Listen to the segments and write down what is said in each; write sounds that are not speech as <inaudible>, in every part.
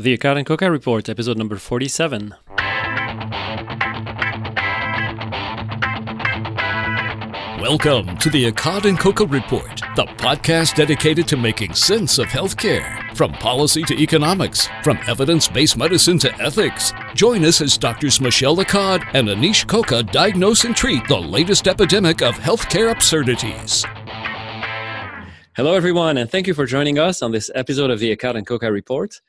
The Accad and Koka Report, episode number 47. Welcome to the Accad and Koka Report, the podcast dedicated to making sense of healthcare, from policy to economics, from evidence-based medicine to ethics. Join us as Drs. Michelle Accad and Anish Koka diagnose and treat the latest epidemic of healthcare absurdities. Hello, everyone, and thank you for joining us on this episode of the Accad and Koka Report.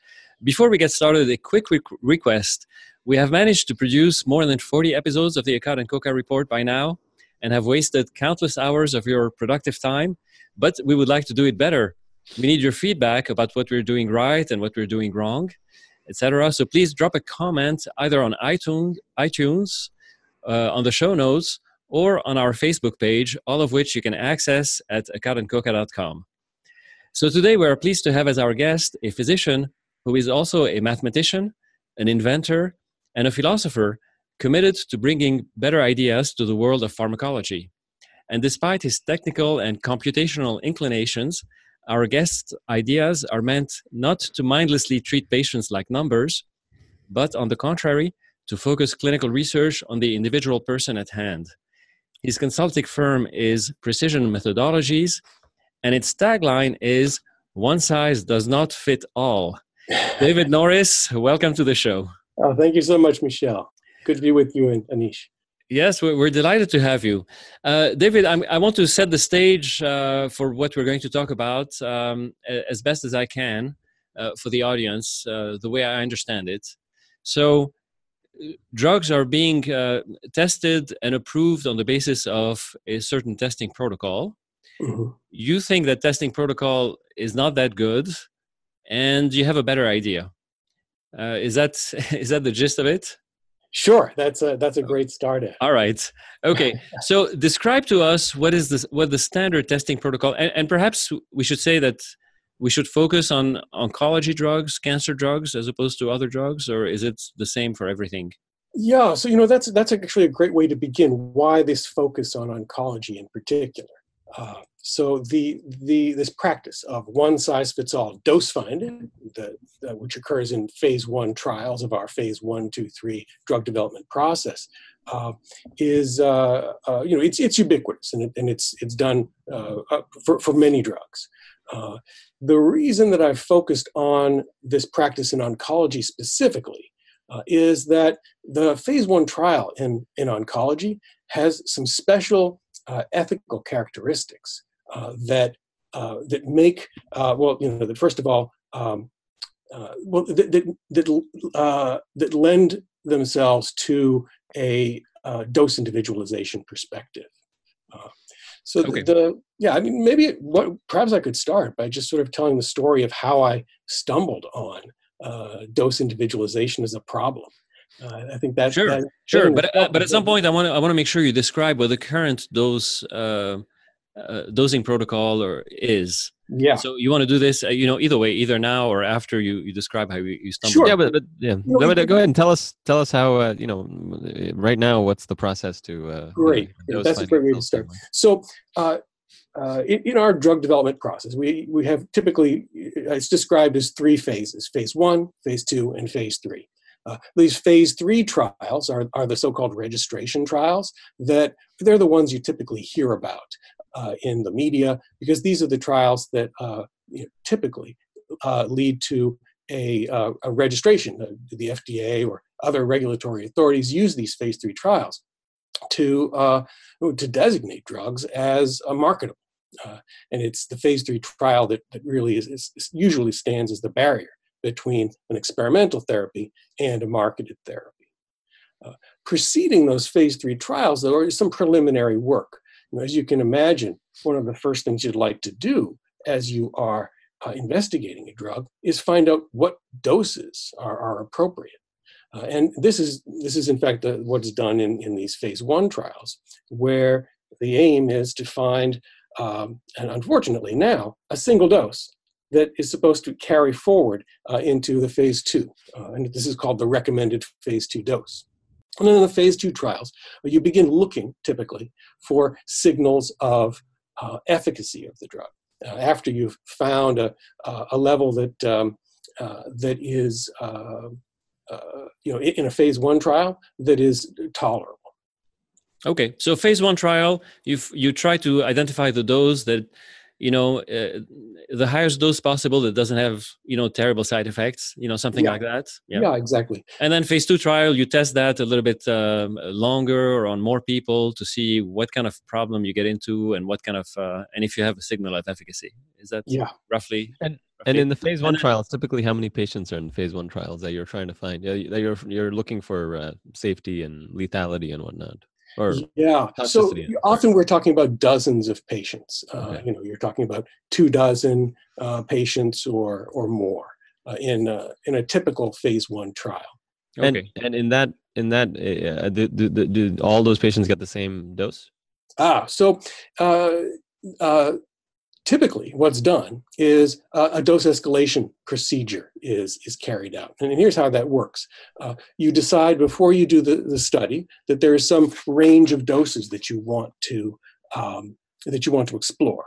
Before we get started, a quick re- request. We have managed to produce more than 40 episodes of the Accad and Koka Report by now and have wasted countless hours of your productive time, but we would like to do it better. We need your feedback about what we're doing right and what we're doing wrong, etc. So please drop a comment either on iTunes, iTunes uh, on the show notes, or on our Facebook page, all of which you can access at accadandkoka.com. So today we are pleased to have as our guest a physician who is also a mathematician, an inventor, and a philosopher committed to bringing better ideas to the world of pharmacology. And despite his technical and computational inclinations, our guest's ideas are meant not to mindlessly treat patients like numbers, but on the contrary, to focus clinical research on the individual person at hand. His consulting firm is Precision Methodologies, and its tagline is One size does not fit all. David Norris, welcome to the show. Oh, thank you so much, Michelle. Good to be with you and Anish. Yes, we're, delighted to have you. Uh, David, I'm, i want to set the stage uh, for what we're going to talk about um, as best as I can uh, for the audience, uh, the way I understand it. So, drugs are being uh, tested and approved on the basis of a certain testing protocol. Mm-hmm. You think that testing protocol is not that good, and you have a better idea. Uh, is that <laughs> is that the gist of it? Sure, that's a that's a great start. All right. Okay. <laughs> so describe to us what is this what the standard testing protocol and, and perhaps we should say that we should focus on oncology drugs, cancer drugs as opposed to other drugs or is it the same for everything? Yeah, so you know that's that's actually a great way to begin. Why this focus on oncology in particular? Uh, so the the this practice of one size fits all dose finding, the, which occurs in phase one trials of our phase one, two, three drug development process, uh, is uh, uh you know it's it's ubiquitous and, it, and it's it's done uh, uh, for for many drugs. the reason that I've focused on this practice in oncology specifically is that the phase one trial in in oncology has some special uh, ethical characteristics uh, that uh, that make uh, well, you know, that first of all, um, uh, well, that that that, that, lend themselves to a dose individualization perspective. so okay. the, the, yeah, I mean, maybe what perhaps I could start by just sort of telling the story of how I stumbled on dose individualization as a problem. Uh, I think that sure, that sure. But uh, but at some point, I want to I want to make sure you describe what the current dose uh, uh, dosing protocol or is. Yeah. So you want to do this, uh, you know, either way, either now or after you, you describe how you, you stumble. Sure. Yeah, but, but yeah, no, go, ahead, go ahead and tell us tell us how uh, you know right now what's the process to. Uh, great. You know, That's a great way to start. So. Uh, uh, in, in, our drug development process, we, we have typically, it's described as three phases phase one, phase two, and phase three. Uh, these phase three trials are, are the so-called registration trials that they're the ones you typically hear about uh, in the media because these are the trials that uh, you know, typically uh, lead to a, uh, a registration. the FDA or other regulatory authorities use these phase three trials to, uh, to designate drugs as marketable. and it's the phase three trial that, that really is, is usually stands as the barrier between an experimental therapy and a marketed therapy. Uh, preceding those phase three trials, there is some preliminary work. You know, as you can imagine, one of the first things you'd like to do as you are uh, investigating a drug is find out what doses are, are appropriate. Uh, and this is this is in fact what is done in, in these phase one trials, where the aim is to find, um, and unfortunately now, a single dose that is supposed to carry forward uh, into the phase two. Uh, and this is called the recommended phase two dose. And then in the phase two trials, uh, you begin looking typically for signals of uh, efficacy of the drug. Uh, after you've found a, a level that um, uh, that is, uh, uh, you know, in a phase one trial that is tolerable. Okay, so phase one trial, you you try to identify the dose that you know uh, the highest dose possible that doesn't have you know terrible side effects you know something yeah. like that yeah. yeah exactly. And then phase two trial you test that a little bit um, longer or on more people to see what kind of problem you get into and what kind of uh, and if you have a signal of efficacy. Is that yeah. roughly and and in the phase one trials typically how many patients are in phase one trials that you're trying to find? Yeah that you're you're looking for uh, safety and lethality and whatnot or yeah so often we're talking about dozens of patients uh, you know you're talking about two dozen uh, patients or or more uh, in uh, in a typical phase one trial. And okay. and in that in that uh, do, do, do, all those patients get the same dose? Ah so uh, typically what's done is uh, a dose escalation procedure is, is carried out. And here's how that works. Uh, you decide before you do the, the study that there is some range of doses that you want to, um, that you want to explore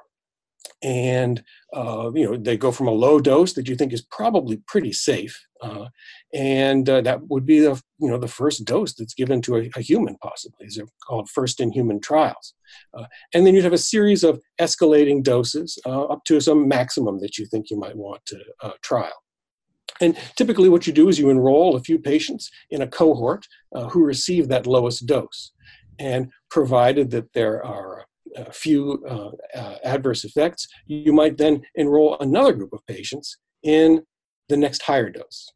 and uh, you know they go from a low dose that you think is probably pretty safe, uh, and uh, that would be the you know the first dose that's given to a, a human, possibly. These are called first in human trials, uh, and then you'd have a series of escalating doses uh, up to some maximum that you think you might want to uh, trial. And typically, what you do is you enroll a few patients in a cohort who receive that lowest dose, and provided that there are a few uh, uh, adverse effects, you might then enroll another group of patients in the next higher dose.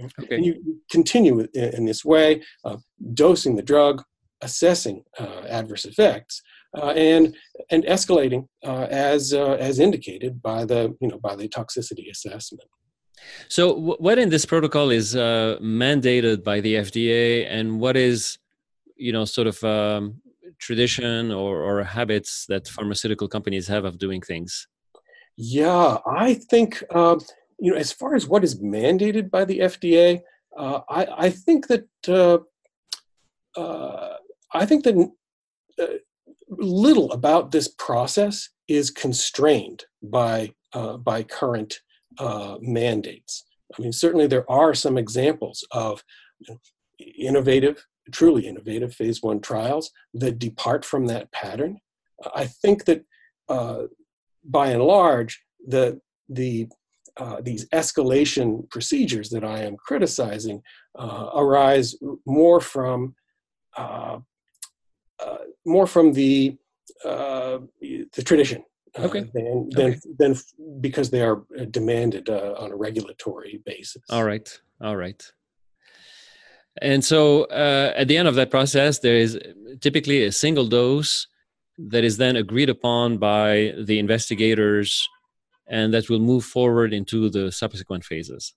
Okay. And you continue in this way, uh, dosing the drug, assessing uh, adverse effects, uh, and and escalating uh, as as indicated by the you know by the toxicity assessment. So, what in this protocol is mandated by the FDA, and what is you know sort of um, tradition or, or habits that pharmaceutical companies have of doing things? Yeah, I think um, you know as far as what is mandated by the FDA, uh, I, I, think that uh, uh, I think that uh, little about this process is constrained by uh, by current uh, mandates. I mean, certainly there are some examples of innovative truly innovative phase one trials that depart from that pattern. I think that by and large, the, the, uh, these escalation procedures that I am criticizing uh, arise more from uh, uh, more from the uh, the tradition okay. than, than, okay. than because they are demanded on a regulatory basis. All right, all right. And so uh, at the end of that process, there is typically a single dose that is then agreed upon by the investigators and that will move forward into the subsequent phases.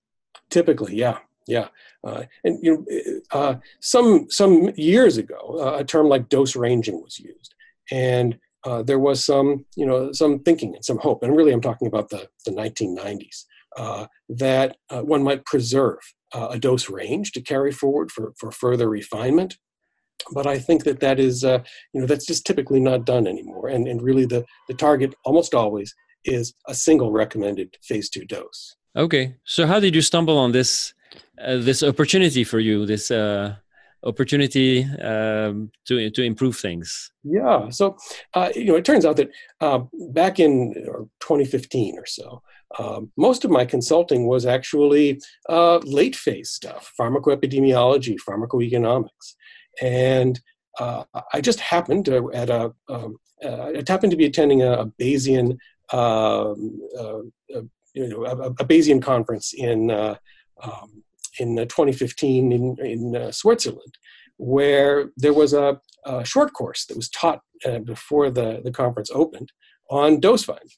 Typically, yeah. Yeah, uh, and you know, uh, some some years ago, uh, a term like dose ranging was used, and uh, there was some you know some thinking and some hope, and really, I'm talking about the the 1990s uh, that uh, one might preserve uh, a dose range to carry forward for, for further refinement. But I think that that is, uh, you know, that's just typically not done anymore. And, and really the, the target almost always is a single recommended phase two dose. Okay. So how did you stumble on this, uh, this opportunity for you, this uh, opportunity um, to, to improve things? Yeah. So, uh, you know, it turns out that uh, back in 2015 or so, um, most of my consulting was actually uh, late phase stuff, pharmacoepidemiology, pharmacoeconomics. And uh, I just happened to, at a, um, uh, I happened to be attending a, a Bayesian, you know, a, a, Bayesian conference in, uh, um, in 2015 in, in Switzerland, where there was a, a, short course that was taught before the, the conference opened on dose finding.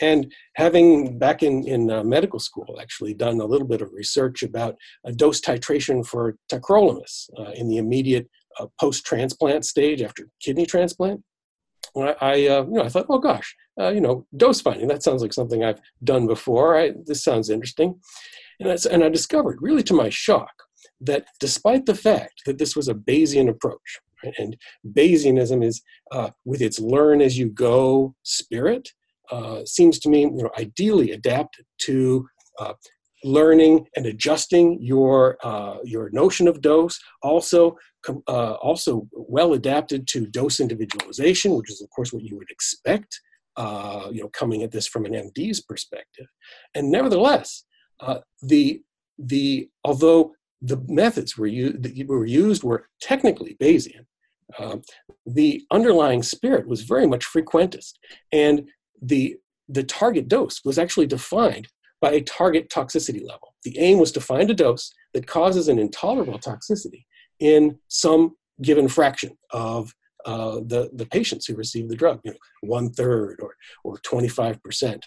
And having back in, in uh, medical school actually done a little bit of research about a dose titration for tacrolimus uh, in the immediate uh, post-transplant stage after kidney transplant, I, I uh, you know, I thought, oh gosh, uh, you know, dose finding, that sounds like something I've done before. I, this sounds interesting. And, that's, and I discovered, really to my shock, that despite the fact that this was a Bayesian approach, right, and Bayesianism is, uh, with its learn as you go spirit, uh, seems to me you know, ideally adapted to uh, learning and adjusting your uh, your notion of dose. Also, uh, also well adapted to dose individualization, which is of course what you would expect. Uh, you know, coming at this from an MD's perspective, and nevertheless, uh, the the although the methods were, u- that were used were technically Bayesian, um, the underlying spirit was very much frequentist, and the the target dose was actually defined by a target toxicity level. The aim was to find a dose that causes an intolerable toxicity in some given fraction of uh, the, the patients who receive the drug, you know, one third or, or 25%.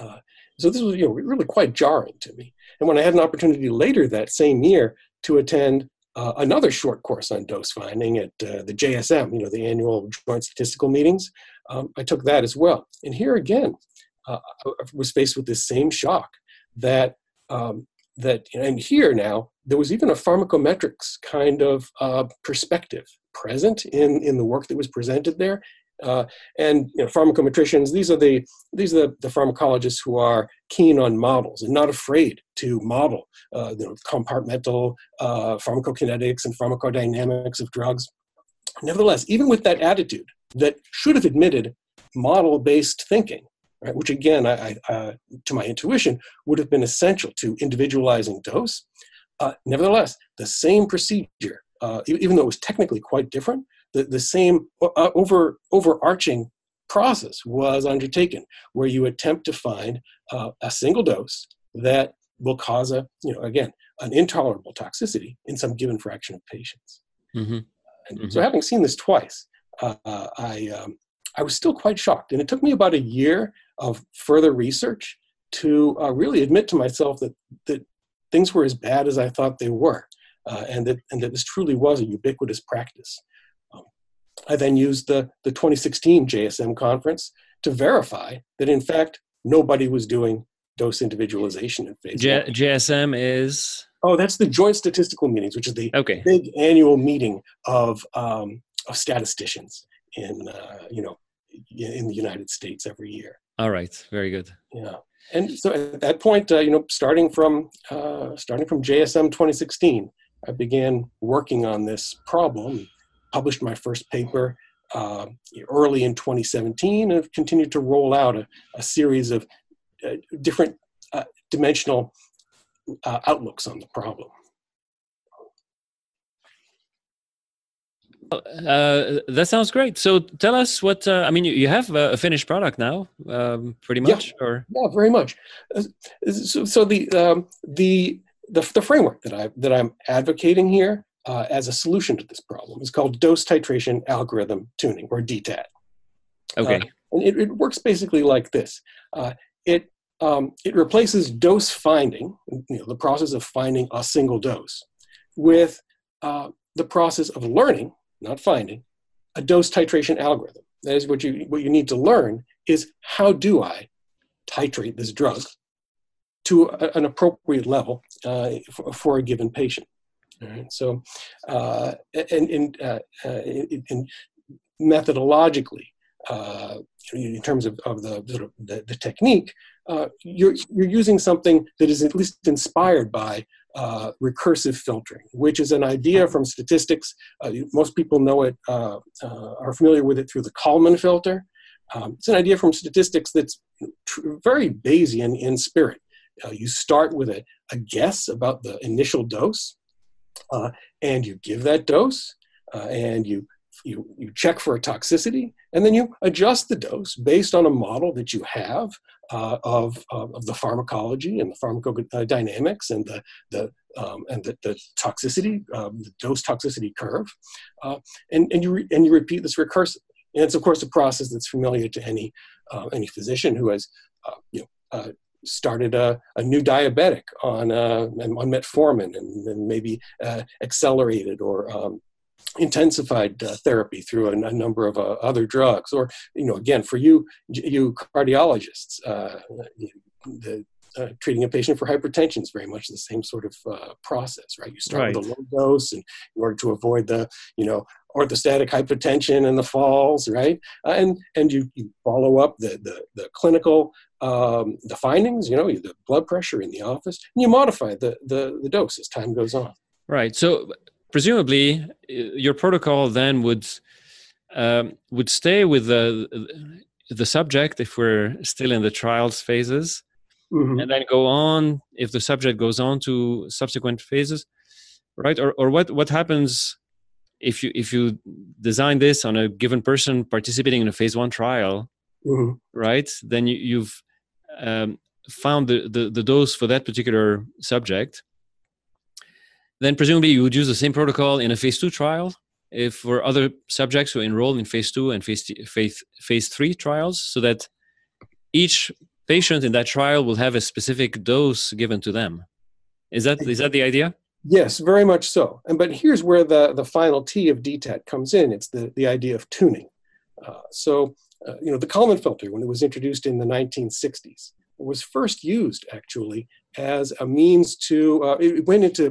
Uh, so this was you know, really quite jarring to me. And when I had an opportunity later that same year to attend uh, another short course on dose finding at uh, the JSM, you know, the annual Joint Statistical Meetings, um, I took that as well. And here again, uh, I was faced with this same shock that um, that and here now there was even a pharmacometrics kind of uh, perspective present in in the work that was presented there uh, and you know, pharmacometricians these are the these are the, the, pharmacologists who are keen on models and not afraid to model uh, you know, compartmental uh, pharmacokinetics and pharmacodynamics of drugs nevertheless even with that attitude that should have admitted model based thinking right, which again, I, I, uh, to my intuition, would have been essential to individualizing dose. Uh, nevertheless, the same procedure, uh, even though it was technically quite different, the, the same uh, over, overarching process was undertaken, where you attempt to find uh, a single dose that will cause a, you know, again, an intolerable toxicity in some given fraction of patients. Mm-hmm. And mm-hmm. so, having seen this twice, uh, I um, I was still quite shocked. And it took me about a year of further research to uh, really admit to myself that, that things were as bad as I thought they were, uh, and, that, and that this truly was a ubiquitous practice. Um, I then used the, the 2016 JSM conference to verify that, in fact, nobody was doing dose individualization in phase J- JSM is? Oh, that's the Joint Statistical Meetings, which is the okay. big annual meeting of, um, of statisticians in, uh, you know, in the United States every year. All right, very good. Yeah, and so at that point, uh, you know, starting from uh, starting from JSM 2016, I began working on this problem. Published my first paper uh, early in 2017, and have continued to roll out a, a series of uh, different uh, dimensional uh, outlooks on the problem. Uh, that sounds great. So tell us what uh, I mean. You, you have a, finished product now, um, pretty much, yeah. or yeah, very much. Uh, so, so the, um, the the the framework that I that I'm advocating here uh, as a solution to this problem is called dose titration algorithm tuning, or DTAT. Okay. Uh, and it, it, works basically like this. Uh, it um, it replaces dose finding, you know, the process of finding a single dose, with the process of learning not finding, a dose titration algorithm. That is what you, what you need to learn is how do I titrate this drug to a, an appropriate level uh, for, for, a given patient. All right. So, uh, and, and, uh, and methodologically, uh, in terms of, of the, sort of the, the technique, uh, you're, you're using something that is at least inspired by uh, recursive filtering, which is an idea from statistics. Uh, most people know it, uh, uh, are familiar with it through the Kalman filter. Um, it's an idea from statistics that's tr- very Bayesian in spirit. Uh, you start with a, a, guess about the initial dose, and you give that dose, and you you, you check for a toxicity, and then you adjust the dose based on a model that you have uh, of, of the pharmacology and the pharmacodynamics and the, the, um, and the, the toxicity, um, the dose toxicity curve. Uh, and, and, you re- and you repeat this recursively. And it's, of course, a process that's familiar to any, uh, any physician who has uh, you know, uh, started a, a, new diabetic on, uh, on metformin and, and maybe accelerated or um, intensified uh, therapy through a, a number of uh, other drugs or you know again for you you cardiologists uh, the uh, treating a patient for hypertension is very much the same sort of uh, process, right? You start Right. with a low dose, and in order to avoid the, you know, orthostatic hypotension and the falls, right? Uh, and and you, you follow up the the, the clinical um, the findings, you know, the blood pressure in the office, and you modify the the, the dose as time goes on. Right. So presumably, uh, your protocol then would um, would stay with the the subject if we're still in the trials phases, Mhm. and then go on if the subject goes on to subsequent phases, right? Or or what what happens if you if you design this on a given person participating in a phase one trial, Mhm. right? Then you, you've um, found the, the the dose for that particular subject. Then presumably you would use the same protocol in a phase two trial if for other subjects who enroll in phase two and phase phase phase three trials, so that each patient in that trial will have a specific dose given to them. Is that is that the idea? Yes, very much so. And but here's where the the final T of DTAT comes in. It's the the idea of tuning. Uh, so uh, you know the Kalman filter when it was introduced in the 1960s was first used actually as a means to uh, it, it went into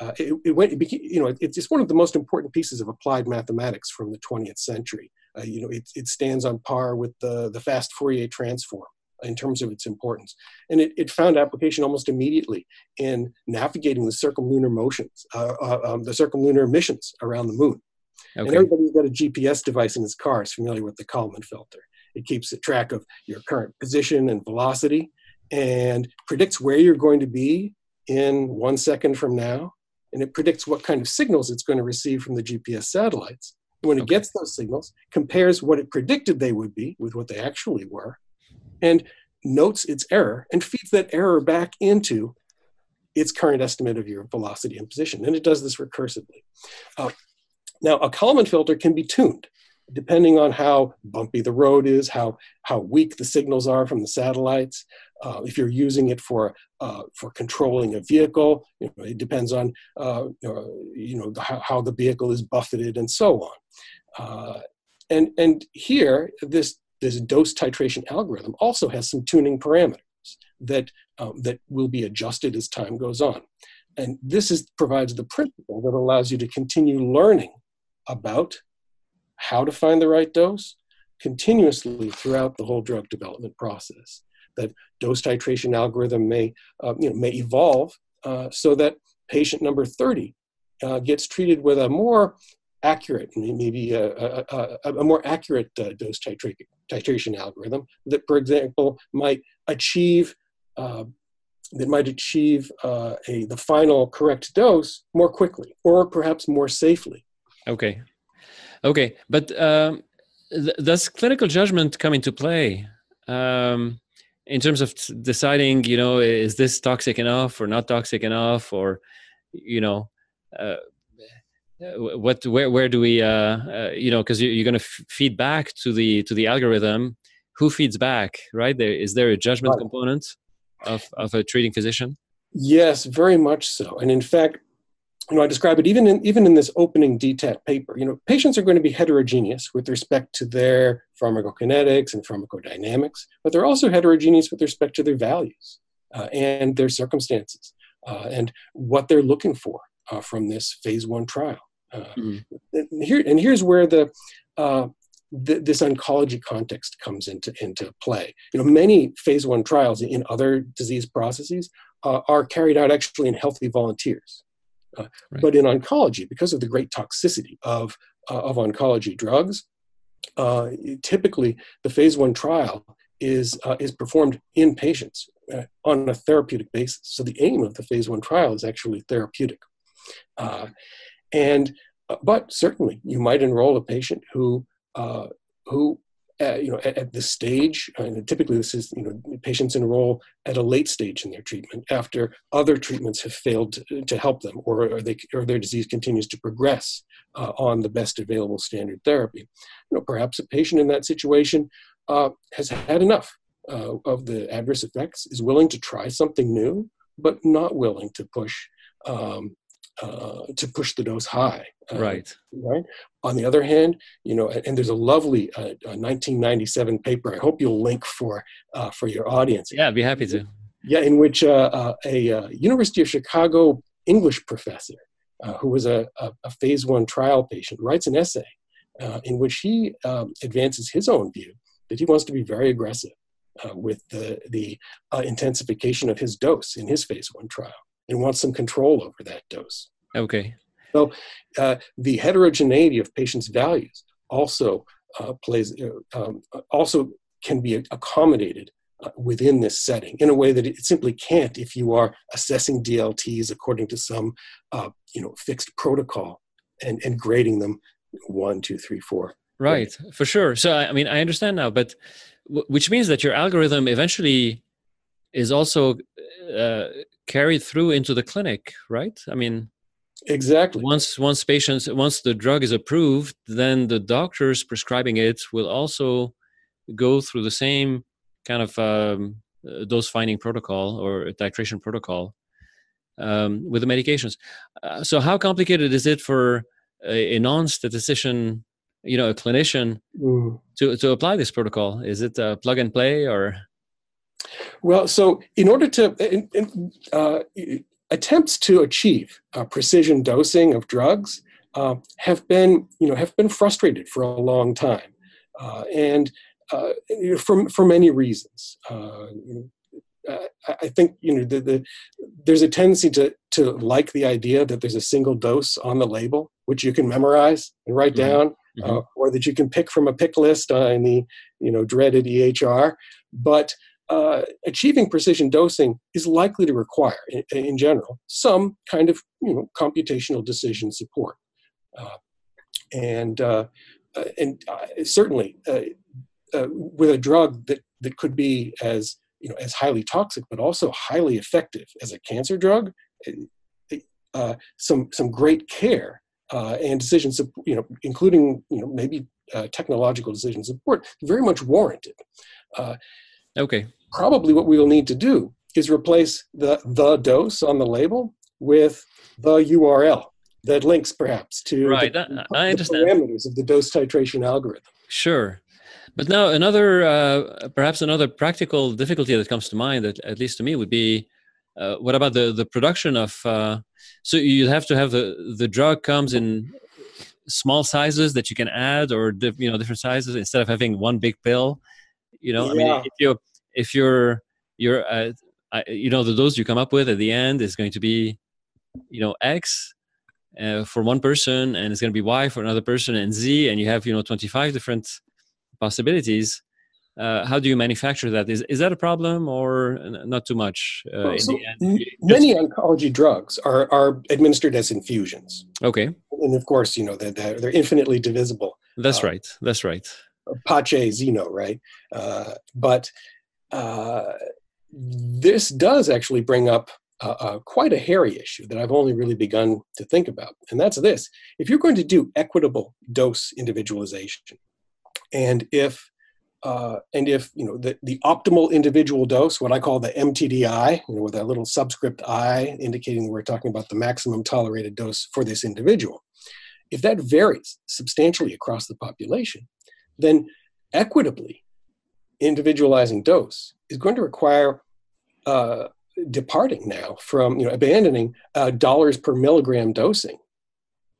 uh, it, it went it became, you know it's, it's one of the most important pieces of applied mathematics from the 20th century. Uh, you know it, it stands on par with the the fast Fourier transform in terms of its importance, and it, it found application almost immediately in navigating the circumlunar motions, uh, uh, um, the circumlunar missions around the moon. And Okay. everybody's got a GPS device in his car is familiar with the Kalman filter. It keeps a track of your current position and velocity and predicts where you're going to be in one second from now. And it predicts what kind of signals it's going to receive from the GPS satellites. When it Okay. gets those signals, compares what it predicted they would be with what they actually were, and notes its error and feeds that error back into its current estimate of your velocity and position. And it does this recursively. Uh, now, a Kalman filter can be tuned depending on how bumpy the road is, how, how weak the signals are from the satellites. Uh, if you're using it for, uh, for controlling a vehicle, you know, it depends on uh, you know, how, how the vehicle is buffeted and so on. Uh, and, and here, this, this dose titration algorithm also has some tuning parameters that, um, that will be adjusted as time goes on. And this is, provides the principle that allows you to continue learning about how to find the right dose continuously throughout the whole drug development process. That dose titration algorithm may, uh, you know, may evolve uh, so that patient number 30 uh, gets treated with a more accurate, maybe a, a, a, a more accurate uh, dose titra- titration algorithm that, for example, might achieve uh, that might achieve uh, a the final correct dose more quickly or perhaps more safely. Okay. Okay. But um, th- does clinical judgment come into play um, in terms of t- deciding, you know, is this toxic enough or not toxic enough, or, you know, uh, what where where do we uh, uh you know because you're going to f- feed back to the to the algorithm who feeds back right there is there a judgment Right. component of of a treating physician Yes, very much so. And in fact, you know, I describe it even in even in this opening DTAT paper. You know, patients are going to be heterogeneous with respect to their pharmacokinetics and pharmacodynamics, but they're also heterogeneous with respect to their values uh, and their circumstances uh, and what they're looking for uh, from this phase one trial. Uh, Mhm. and here and here's where the uh, th- this oncology context comes into into play. You know, many phase one trials in other disease processes uh, are carried out actually in healthy volunteers. Uh, Right. But in oncology, because of the great toxicity of, uh, of oncology drugs, uh, typically the phase one trial is, uh, is performed in patients uh, on a therapeutic basis. So the aim of the phase one trial is actually therapeutic. Uh, and, uh, but certainly you might enroll a patient who, uh, who uh, you know, at, at this stage, uh, and typically this is, you know, patients enroll at a late stage in their treatment after other treatments have failed to, to help them or, they, or their disease continues to progress uh, on the best available standard therapy. You know, perhaps a patient in that situation uh, has had enough of the adverse effects, is willing to try something new, but not willing to push um, uh, to push the dose high. Uh, right right? On the other hand, you know, and, and there's a lovely uh, uh, 1997 paper. I hope you'll link for uh, for your audience. yeah i'd be happy to Yeah, in which uh, uh, a uh, University of Chicago English professor uh, who was a, a, a, phase one trial patient writes an essay uh, in which he um, advances his own view that he wants to be very aggressive uh, with the, the intensification of his dose in his phase one trial and wants some control over that dose. Okay. So the heterogeneity of patients' values also plays um, also can be accommodated uh, within this setting in a way that it simply can't if you are assessing DLTs according to some uh, you know fixed protocol and, and grading them one, two, three, four. Right, for sure. So I mean, I understand now, but w- which means that your algorithm eventually is also uh, carried through into the clinic, right? I mean, exactly. Once once patients once the drug is approved, then the doctors prescribing it will also go through the same kind of um, uh, dose finding protocol or titration protocol um, with the medications. Uh, so, how complicated is it for a, a non-statistician, you know, a clinician, mm. to to apply this protocol? Is it a plug and play or? Well, so in order to in, in, uh, attempts to achieve uh, precision dosing of drugs uh, have been, you know, have been frustrated for a long time, uh, and uh, for for many reasons. Uh, I think you know the, the, there's a tendency to to like the idea that there's a single dose on the label, which you can memorize and write mm-hmm. down, mm-hmm. Or that you can pick from a pick list in the you know dreaded EHR. But uh, achieving precision dosing is likely to require, in, in, general, some kind of you know computational decision support, uh, and uh, and certainly uh, with a drug that that could be as you know as highly toxic but also highly effective as a cancer drug uh, some some great care uh, and decisions you know including you know maybe uh, technological decision support very much warranted. Uh, okay probably what we will need to do is replace the the dose on the label with the url that links perhaps to right. the, I, I the parameters of the dose titration algorithm sure but now another, uh, perhaps another practical difficulty that comes to mind, at, at least to me, would be uh, what about the the production of? Uh, so you have to have the the drug comes in small sizes that you can add, or you know different sizes instead of having one big pill. You know, yeah. I mean, if you if you're you're uh, you know the dose you come up with at the end is going to be you know X uh, for one person, and it's going to be Y for another person, and Z, and you have you know 25 different possibilities. Uh, how do you manufacture that? Is, is that a problem or not too much uh, well, so many oncology drugs are, are administered as infusions. Okay. And of course you know they're, they're infinitely divisible. That's uh, right. That's right. Pace Zeno right? Uh, but uh, this does actually bring up quite a hairy issue that I've only really begun to think about, and that's this: if you're going to do equitable dose individualization, and if uh, and if you know the, the optimal individual dose, what I call the MTDI, you know, with that little subscript I indicating we're talking about the maximum tolerated dose for this individual, if that varies substantially across the population, then equitably individualizing dose is going to require uh, departing now from you know abandoning uh, dollars per milligram dosing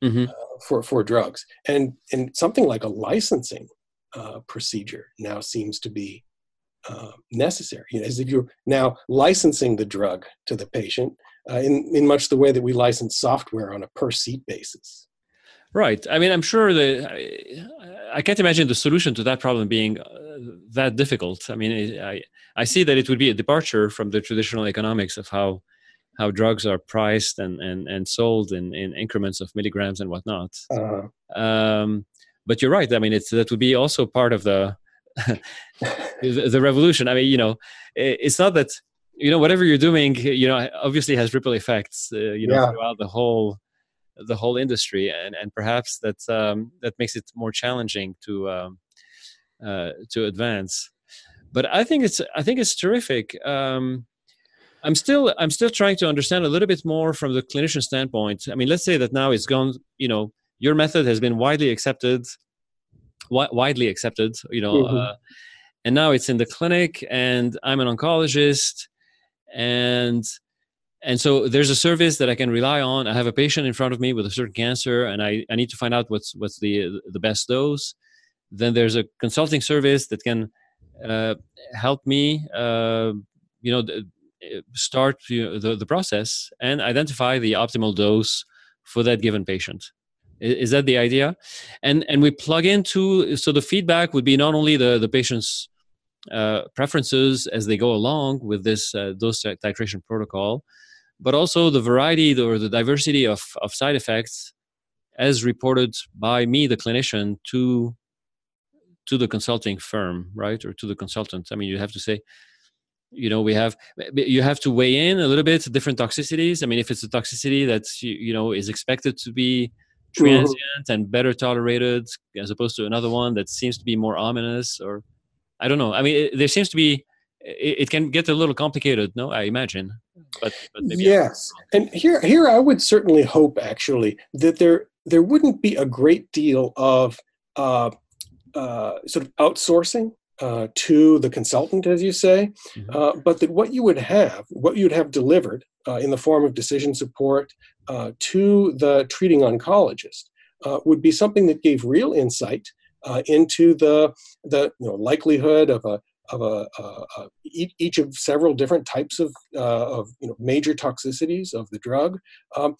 mm-hmm. uh, for for drugs and and something like a licensing uh, procedure now seems to be uh, necessary. You know, as if you're now licensing the drug to the patient uh, in, in much the way that we license software on a per seat basis. Right. I mean, I'm sure that I, I can't imagine the solution to that problem being uh, that difficult. I mean, I, I see that it would be a departure from the traditional economics of how how drugs are priced and, and, and sold in, in increments of milligrams and whatnot. Uh-huh. Um, but you're right. I mean, it's that would be also part of the <laughs> the revolution. I mean, you know, it's not that you know whatever you're doing, you know, obviously has ripple effects, uh, you know, yeah. throughout the whole the whole industry, and and perhaps that um, that makes it more challenging to um, uh, to advance. But I think it's I think it's terrific. Um, I'm still I'm still trying to understand a little bit more from the clinician standpoint. I mean, let's say that now it's gone, you know, your method has been widely accepted wi- widely accepted you know mm-hmm. uh, and now it's in the clinic and i'm an oncologist and and so there's a service that I can rely on. I have a patient in front of me with a certain cancer, and I, I need to find out what's what's the the best dose. Then there's a consulting service that can uh, help me, uh, you know, start you know, the the process and identify the optimal dose for that given patient. Is that the idea? And and we plug into so the feedback would be not only the the patient's uh, preferences as they go along with this uh, dose titration protocol, but also the variety or the diversity of, of side effects as reported by me, the clinician, to to the consulting firm, right, or to the consultant. I mean, you have to say, you know, we have you have to weigh in a little bit different toxicities. I mean, if it's a toxicity that you know is expected to be transient mm-hmm. and better tolerated as opposed to another one that seems to be more ominous, or I don't know. I mean, it, there seems to be it, it, can get a little complicated. No, I imagine. But, but yes, and here here I would certainly hope actually that there there wouldn't be a great deal of uh, uh, sort of outsourcing uh, to the consultant, as you say, mm-hmm. uh, but that what you would have, what you would have delivered uh, in the form of decision support uh, to the treating oncologist uh, would be something that gave real insight into the the you know, likelihood of a of a, each of several different types of of you know major toxicities of the drug um,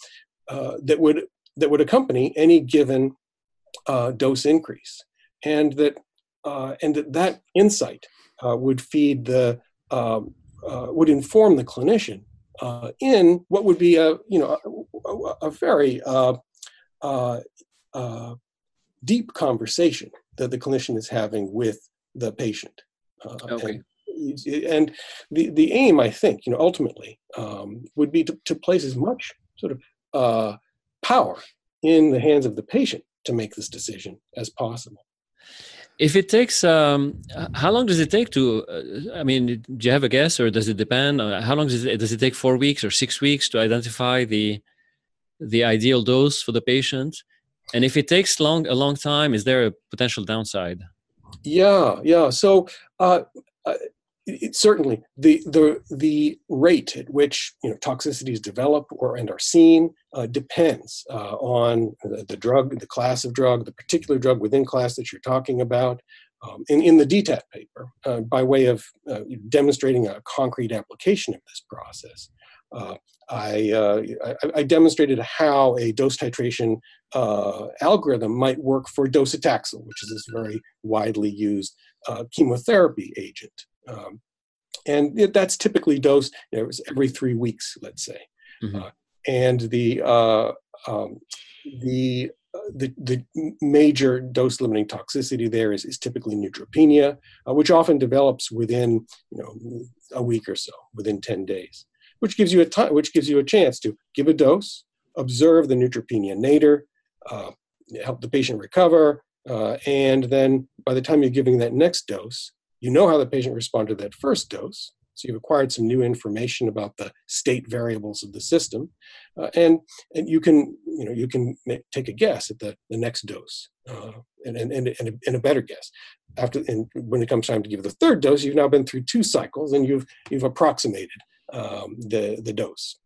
that would that would accompany any given dose increase and that uh, and that that insight uh, would feed the um, uh, would inform the clinician uh, in what would be a you know a, a very uh, uh, deep conversation that the clinician is having with the patient. Okay. And, and, the, the aim, I think, you know, ultimately um, would be to, to place as much sort of power in the hands of the patient to make this decision as possible. If it takes um, how long does it take to uh, i mean do you have a guess or does it depend? Uh, how long does it does it take four weeks or six weeks to identify the the ideal dose for the patient? And if it takes long a long time is there a potential downside yeah yeah so uh, uh it, certainly the the the rate at which you know toxicities develop or and are seen uh, depends uh, on the, the, drug, the class of drug, the particular drug within class that you're talking about. Um, in, in the DTAT paper, uh, by way of demonstrating a concrete application of this process, uh, I, uh, I, I, demonstrated how a dose titration algorithm might work for docetaxel, which is this very widely used chemotherapy agent. Um, and it, that's typically dosed you know, every three weeks, let's say. Mm-hmm. Uh, and the uh, um, the uh, the, the major dose limiting toxicity there is, is typically neutropenia, uh, which often develops within you know a week or so, within 10 days, which gives you a time, which gives you a chance to give a dose, observe the neutropenia nadir, uh, help the patient recover, uh, and then by the time you're giving that next dose, you know how the patient responded to that first dose. So you've acquired some new information about the state variables of the system, uh, and and you can you know you can make, take a guess at the, the next dose, uh, and, and, and, and, a, and a better guess. After and when it comes time to give the third dose, you've now been through two cycles, and you've you've approximated um, the the dose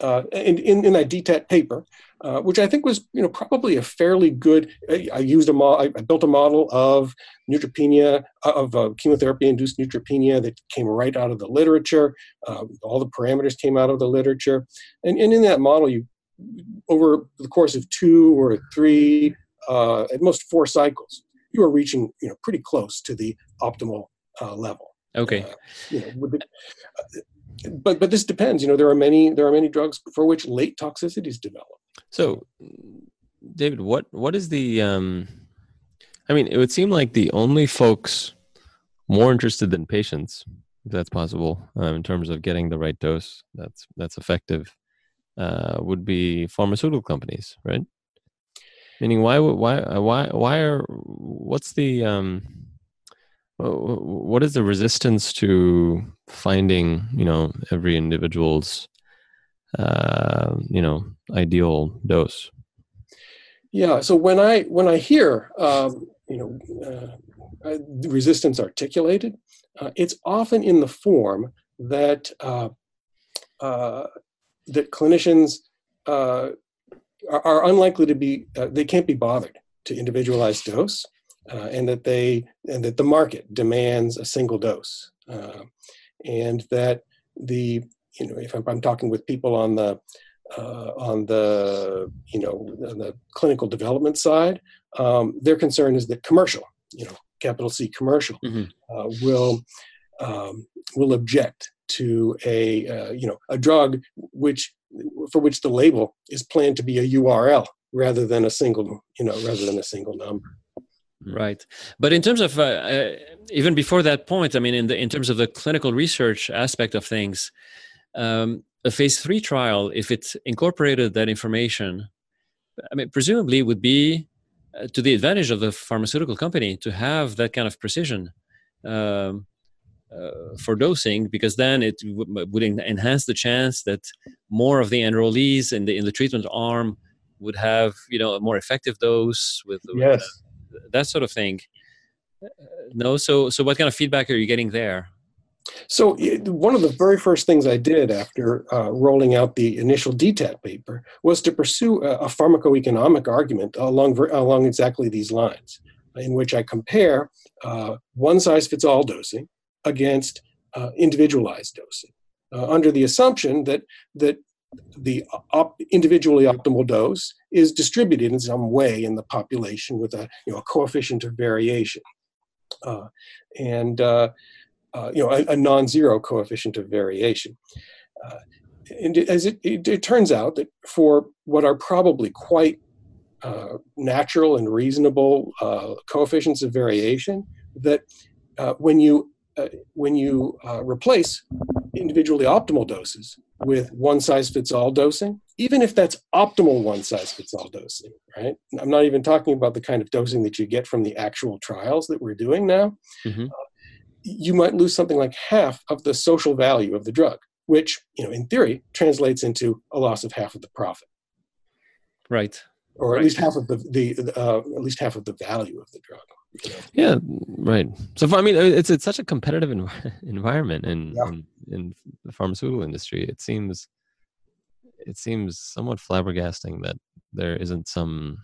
uh, in, in, in, that DTAT paper, uh, which I think was you know probably a fairly good. I, used a model, I built a model of neutropenia uh, of uh, chemotherapy-induced neutropenia that came right out of the literature. Uh, all the parameters came out of the literature, and, and in that model, you over the course of two or three, uh, at most four cycles, you are reaching you know pretty close to the optimal level. Okay. you know, the, but but this depends. You know, there are many there are many drugs for which late toxicities develop. So, David, what what is the? Um, I mean, it would seem like the only folks more interested than patients, if that's possible, um, in terms of getting the right dose that's that's effective, uh, would be pharmaceutical companies, right? Meaning, why why why why are what's the um, what is the resistance to finding you know every individual's uh, you know ideal dose? Yeah so when i when i hear um, you know uh, resistance articulated uh, it's often in the form that uh, uh, that clinicians uh, are, are, unlikely to be they can't be bothered to individualize dose, uh, and that they and that the market demands a single dose, uh, and that the you know if I'm, I'm talking with people on the uh, on the you know the clinical development side, um, their concern is that commercial, you know, capital C commercial, mm-hmm. uh, will um, will object to a uh, you know a drug which for which the label is planned to be a URL rather than a single you know rather than a single number. Right, but in terms of uh, uh, even before that point, I mean, in the in terms of the clinical research aspect of things, um, a phase three trial, if it incorporated that information, I mean, presumably would be uh, to the advantage of the pharmaceutical company to have that kind of precision um, uh, for dosing, because then it w- would enhance the chance that more of the enrollees in the in the treatment arm would have, you know, a more effective dose with, yes. uh, that sort of thing. No, so so what kind of feedback are you getting there? So one of the very first things I did after uh, rolling out the initial DTAT paper was to pursue a, a pharmacoeconomic argument along along exactly these lines, in which I compare uh, one size fits all dosing against uh, individualized dosing, uh, under the assumption that that the op- individually optimal dose is distributed in some way in the population with a you know a coefficient of variation, uh, and uh, uh, you know, a, a, non-zero coefficient of variation. Uh, and as it, it, it, turns out that for what are probably quite uh, natural and reasonable uh, coefficients of variation, that when you when you replace individually optimal doses with one size fits all dosing, even if that's optimal one size fits all dosing, right? I'm not even talking about the kind of dosing that you get from the actual trials that we're doing now. Mm-hmm you might lose something like half of the social value of the drug, which, you know, in theory, translates into a loss of half of the profit. Right. Or right. at least half of the, the uh, at least half of the value of the drug. You know? Yeah, right. So I mean, it's it's such a competitive env- <laughs> environment in, yeah. in in the pharmaceutical industry. It seems it seems somewhat flabbergasting that there isn't some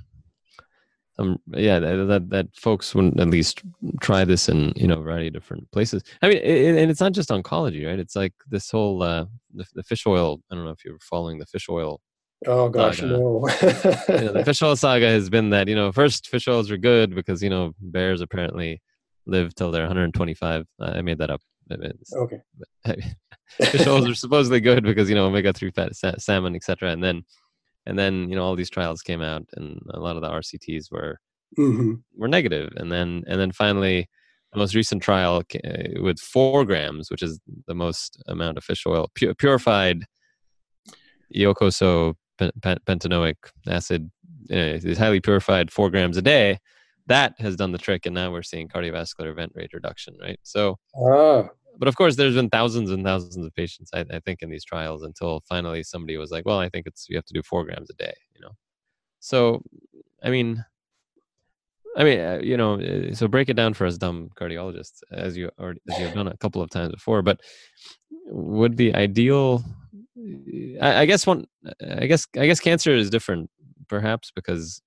um yeah that, that, that folks wouldn't at least try this in you know a variety of different places. I mean it, and it's not just oncology right? It's like this whole uh the, the fish oil i don't know if you're following the fish oil oh gosh saga. no. <laughs> You know, the fish oil saga has been that you know first fish oils are good because you know bears apparently live till they're 125 i made that up okay. Fish <laughs> oils are supposedly good because you know omega-3 fat salmon etc and then and then you know all these trials came out and a lot of the rcts were mm-hmm. were negative. And then and then finally the most recent trial uh, with four grams which is the most amount of fish oil pu- purified iocoso pentanoic acid uh, is highly purified four grams a day. That has done the trick and now we're seeing cardiovascular event rate reduction right? So ah but of course, there's been thousands and thousands of patients, I, I, think, in these trials until finally somebody was like, well, I think it's you have to do four grams a day, you know. So, I mean, I mean, uh, you know, uh, so break it down for us dumb cardiologists, as you already as you have done a couple of times before. But would the ideal, I, I guess one, I guess I guess cancer is different, perhaps because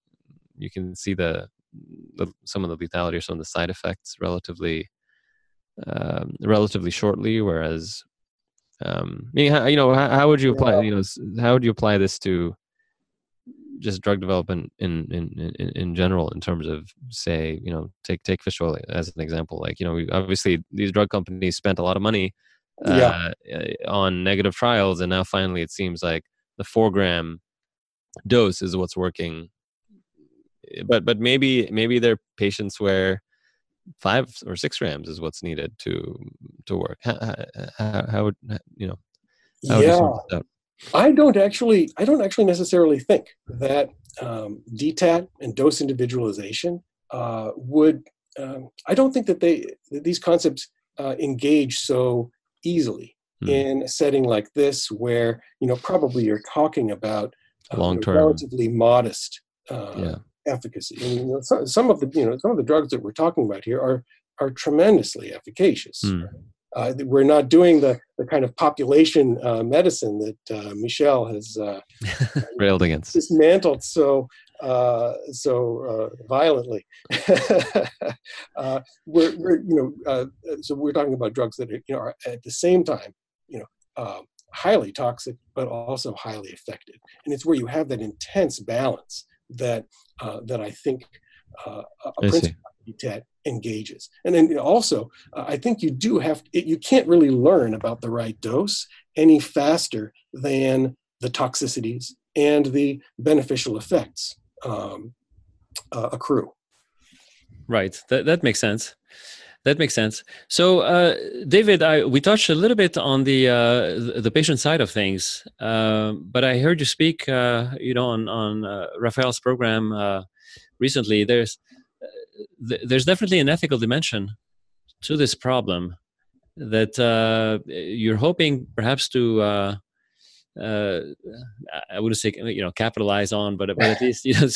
you can see the, the some of the lethality or some of the side effects relatively um, relatively shortly. Whereas, um, I mean, how, you know, how, how, would you apply? You know, how would you apply this to just drug development in, in in in general in terms of say, you know, take take fish oil as an example. Like, you know, obviously these drug companies spent a lot of money uh, yeah. on negative trials, and now finally it seems like the four gram dose is what's working but but maybe maybe there are patients where five or six grams is what's needed to to work. How, how, how would you know? yeah, I don't actually. I don't actually necessarily think that um, DTAT and dose individualization uh, would. Um, I don't think that they that these concepts uh, engage so easily hmm. in a setting like this, where you know probably you're talking about uh, long term, relatively modest uh, yeah efficacy. And you know, some of the you know some of the drugs that we're talking about here are are tremendously efficacious. Mm. Uh, we're not doing the, the kind of population uh, medicine that uh, Michel has uh, <laughs> railed against, dismantled so uh, so uh, violently. <laughs> we're, we're, you know, so we're talking about drugs that are, you know, are at the same time, you know, highly toxic, but also highly effective. And it's where you have that intense balance that uh, that I think uh, a principle that engages. And then also, uh, I think you do have, you can't really learn about the right dose any faster than the toxicities and the beneficial effects um, uh, accrue. Right. That, that makes sense. That makes sense. So, uh, David, I, we touched a little bit on the uh, the patient side of things, uh, but I heard you speak, uh, you know, on on uh, Raphael's program uh, recently. There's th- there's definitely an ethical dimension to this problem that uh, you're hoping perhaps to uh, uh, I wouldn't say you know capitalize on, but, but at least <laughs> you know.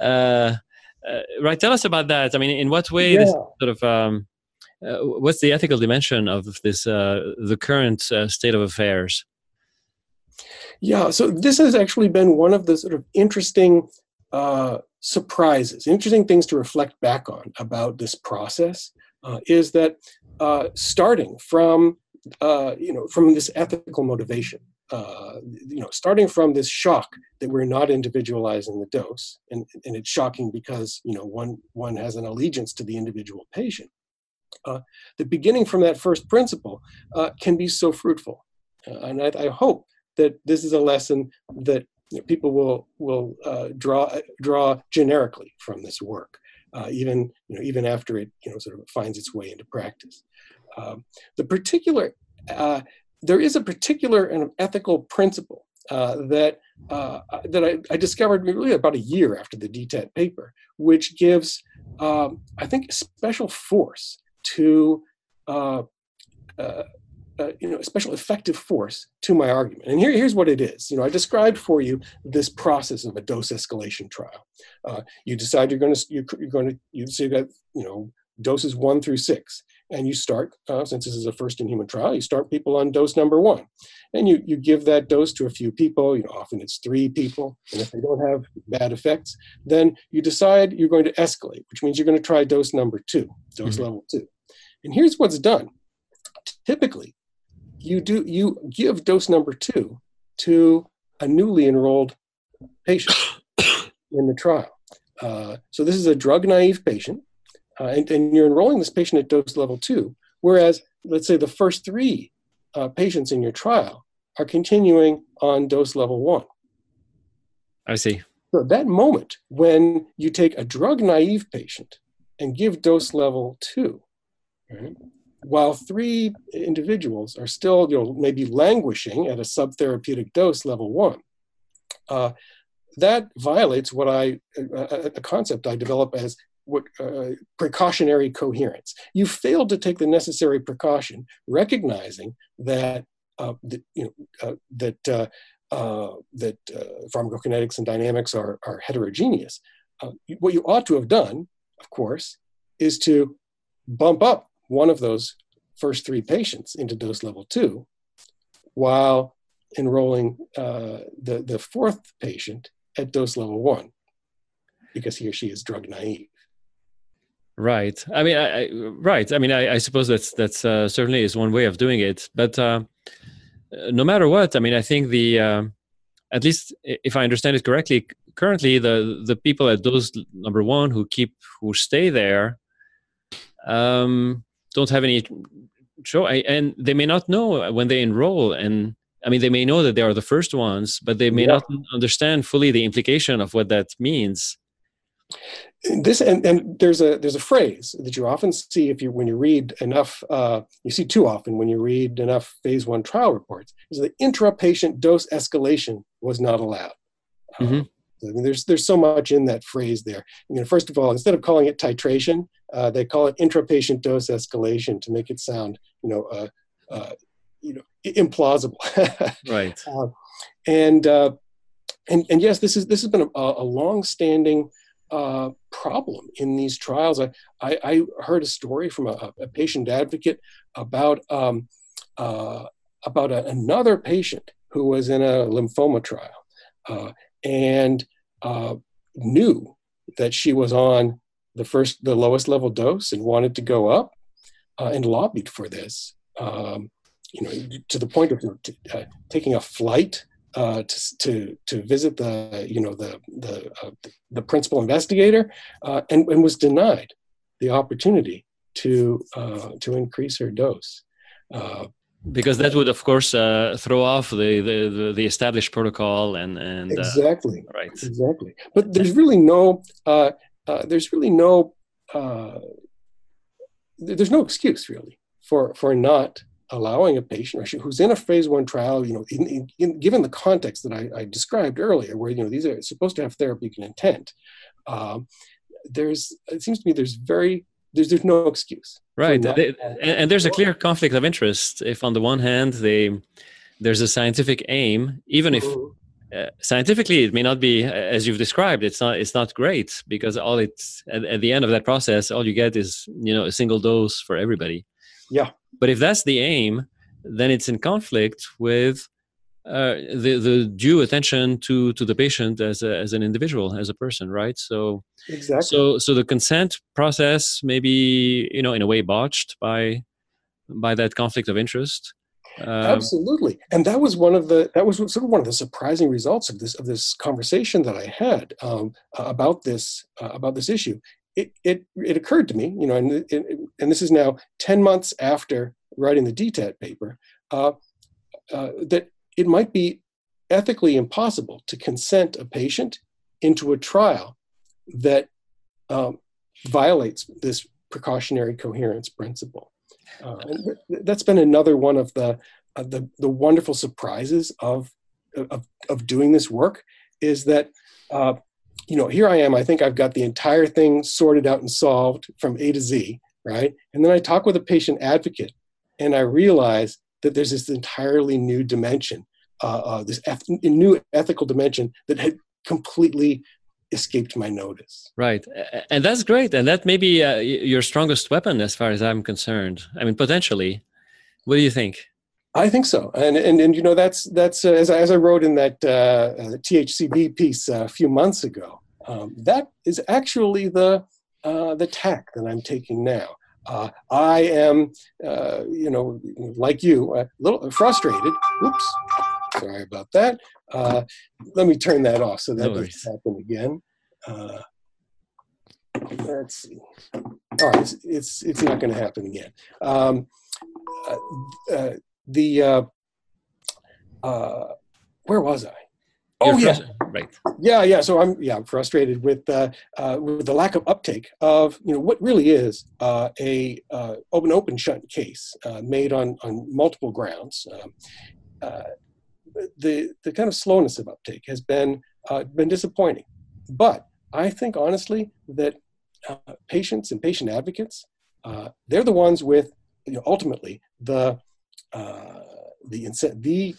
Uh, uh, right, tell us about that. I mean, in what way yeah. this sort of um, uh, what's the ethical dimension of this the current state of affairs? Yeah, so this has actually been one of the sort of interesting uh, surprises, interesting things to reflect back on about this process uh, is that uh, starting from uh, you know from this ethical motivation, uh, you know starting from this shock that we're not individualizing the dose, and, and it's shocking because you know one one has an allegiance to the individual patient. Uh, the beginning from that first principle uh, can be so fruitful, and I, I hope that this is a lesson that you know, people will will uh, draw draw generically from this work, uh, even you know even after it you know sort of finds its way into practice. Um, the particular uh, there is a particular and ethical principle uh, that uh, that I, I, discovered really about a year after the DTAT paper, which gives um, I think special force to uh, uh, uh, you know, a special effective force to my argument. And here, here's what it is. You know, I described for you this process of a dose escalation trial. Uh, you decide you're going to you're, going to you say that you know doses one through six, and you start uh, since this is a first in human trial, you start people on dose number one, and you you give that dose to a few people. You know, often it's three people, and if they don't have bad effects, then you decide you're going to escalate, which means you're going to try dose number two, dose mm-hmm. level two. And here's what's done typically you do you give dose number two to a newly enrolled patient in the trial. Uh, so this is a drug naive patient, uh, and, and, you're enrolling this patient at dose level two, whereas let's say the first three uh, patients in your trial are continuing on dose level one. I see. So that moment when you take a drug naive patient and give dose level two, right, while three individuals are still, you know, maybe languishing at a subtherapeutic dose level one, uh, that violates what I, a, a, concept I develop as what uh, precautionary coherence. You failed to take the necessary precaution, recognizing that uh, that you know uh, that uh, uh, that pharmacokinetics and dynamics are are heterogeneous. what you ought to have done, of course, is to bump up one of those first three patients into dose level two, while enrolling uh, the, the fourth patient at dose level one, because he or she is drug naive. Right. I mean, I, I right. I mean, I, I, suppose that's that's uh, certainly is one way of doing it. But uh, no matter what, I mean, I think the uh, at least if I understand it correctly, currently the the people at dose number one who keep who stay there, um, don't have any show and they may not know when they enroll and i mean they may know that they are the first ones but they may yeah. not understand fully the implication of what that means this and, and there's a there's a phrase that you often see if you when you read enough uh, you see too often when you read enough phase one trial reports is the intra-patient dose escalation was not allowed mm-hmm. I mean, there's there's so much in that phrase there. I mean, first of all, instead of calling it titration, uh, they call it intrapatient dose escalation to make it sound, you know, uh, uh, you know, implausible. <laughs> right. Uh, and uh, and and yes, this is this has been a, a long-standing uh, problem in these trials. I, I, I heard a story from a, a patient advocate about um, uh, about a, another patient who was in a lymphoma trial uh, and uh, knew that she was on the first the lowest level dose and wanted to go up uh, and lobbied for this. Um, you know, to the point of uh, taking a flight uh, to, to, to visit the you know the the, uh, the principal investigator uh, and, and was denied the opportunity to uh, to increase her dose uh, because that would of course uh, throw off the, the, the established protocol and and exactly. right. Exactly. But there's really no uh, there's really no there's no excuse really for for not allowing a patient who's in a phase one trial, you know, in, in, in, given the context that I, I, described earlier, where you know these are supposed to have therapeutic intent, um, there's it seems to me there's very there's there's no excuse. Right, they, and, and, there's a clear conflict of interest. If on the one hand they there's a scientific aim, even if. Mm-hmm. Uh, scientifically, it may not be as you've described. It's not. It's not great because all it's at, at the end of that process, all you get is you know a single dose for everybody. Yeah. But if that's the aim, then it's in conflict with uh, the the due attention to to the patient as a, as an individual, as a person, right? So exactly. So so the consent process may be you know in a way botched by by that conflict of interest. Um, Absolutely, and that was one of the that was sort of one of the surprising results of this of this conversation that I had um, about this uh, about this issue it, it, it occurred to me, you know, and, and this is now 10 months after writing the DTAT paper, uh, uh, that it might be ethically impossible to consent a patient into a trial that um, violates this precautionary coherence principle. Uh, and that's been another one of the, the, the wonderful surprises of, of, of doing this work is that uh, you know, here I am, I think I've got the entire thing sorted out and solved from A to Z, right? And then I talk with a patient advocate and I realize that there's this entirely new dimension, uh, uh, this eth- new ethical dimension that had completely escaped my notice. Right. And that's great. And that may be uh, your strongest weapon as far as I'm concerned. I mean, potentially. What do you think? I think so, and and, and you know that's that's uh, as, I, as I wrote in that uh, uh THCB piece uh, a few months ago. Um, that is actually the uh, the tack that I'm taking now. Uh, I am, you know, like you, a little frustrated. Oops, sorry about that. let me turn that off so that no doesn't happen again. let's see. All right, it's it's, it's not going to happen again. Um, the uh, uh, where was I? Oh yeah, right. Yeah, yeah. So I'm yeah I'm frustrated with uh, uh, with the lack of uptake of you know what really is uh, a uh, open open shut case uh, made on on multiple grounds. Um, uh, the the kind of slowness of uptake has been uh, been disappointing, but I think honestly that uh, patients and patient advocates uh, they're the ones with you know, ultimately the uh, the, the,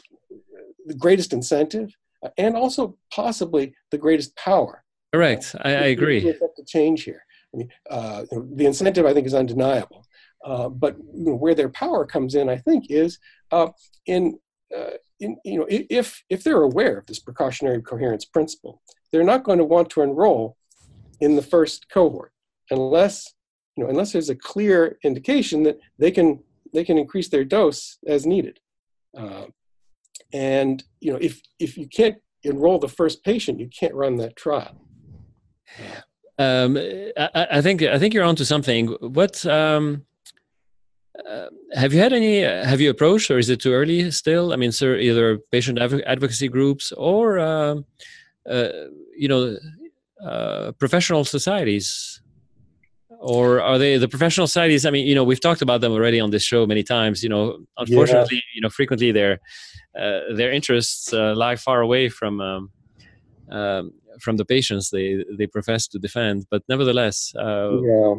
the greatest incentive and also possibly the greatest power. Correct. I, I agree. To change here. I mean, uh, the incentive I think is undeniable, uh, but you know, where their power comes in, I think, is uh, in uh, in you know if if they're aware of this precautionary coherence principle, they're not going to want to enroll in the first cohort unless you know unless there's a clear indication that they can they can increase their dose as needed. And you know, if if you can't enroll the first patient, you can't run that trial. Um, I, I, think I think you're onto something. What um, uh, have you had any? Uh, have you approached, or is it too early still? I mean, sir, either patient advocacy groups or uh, uh you know uh, professional societies or are they the professional societies i mean you know we've talked about them already on this show many times you know unfortunately yeah. you know frequently their uh, their interests uh, lie far away from um, um, from the patients they they profess to defend but nevertheless uh, yeah.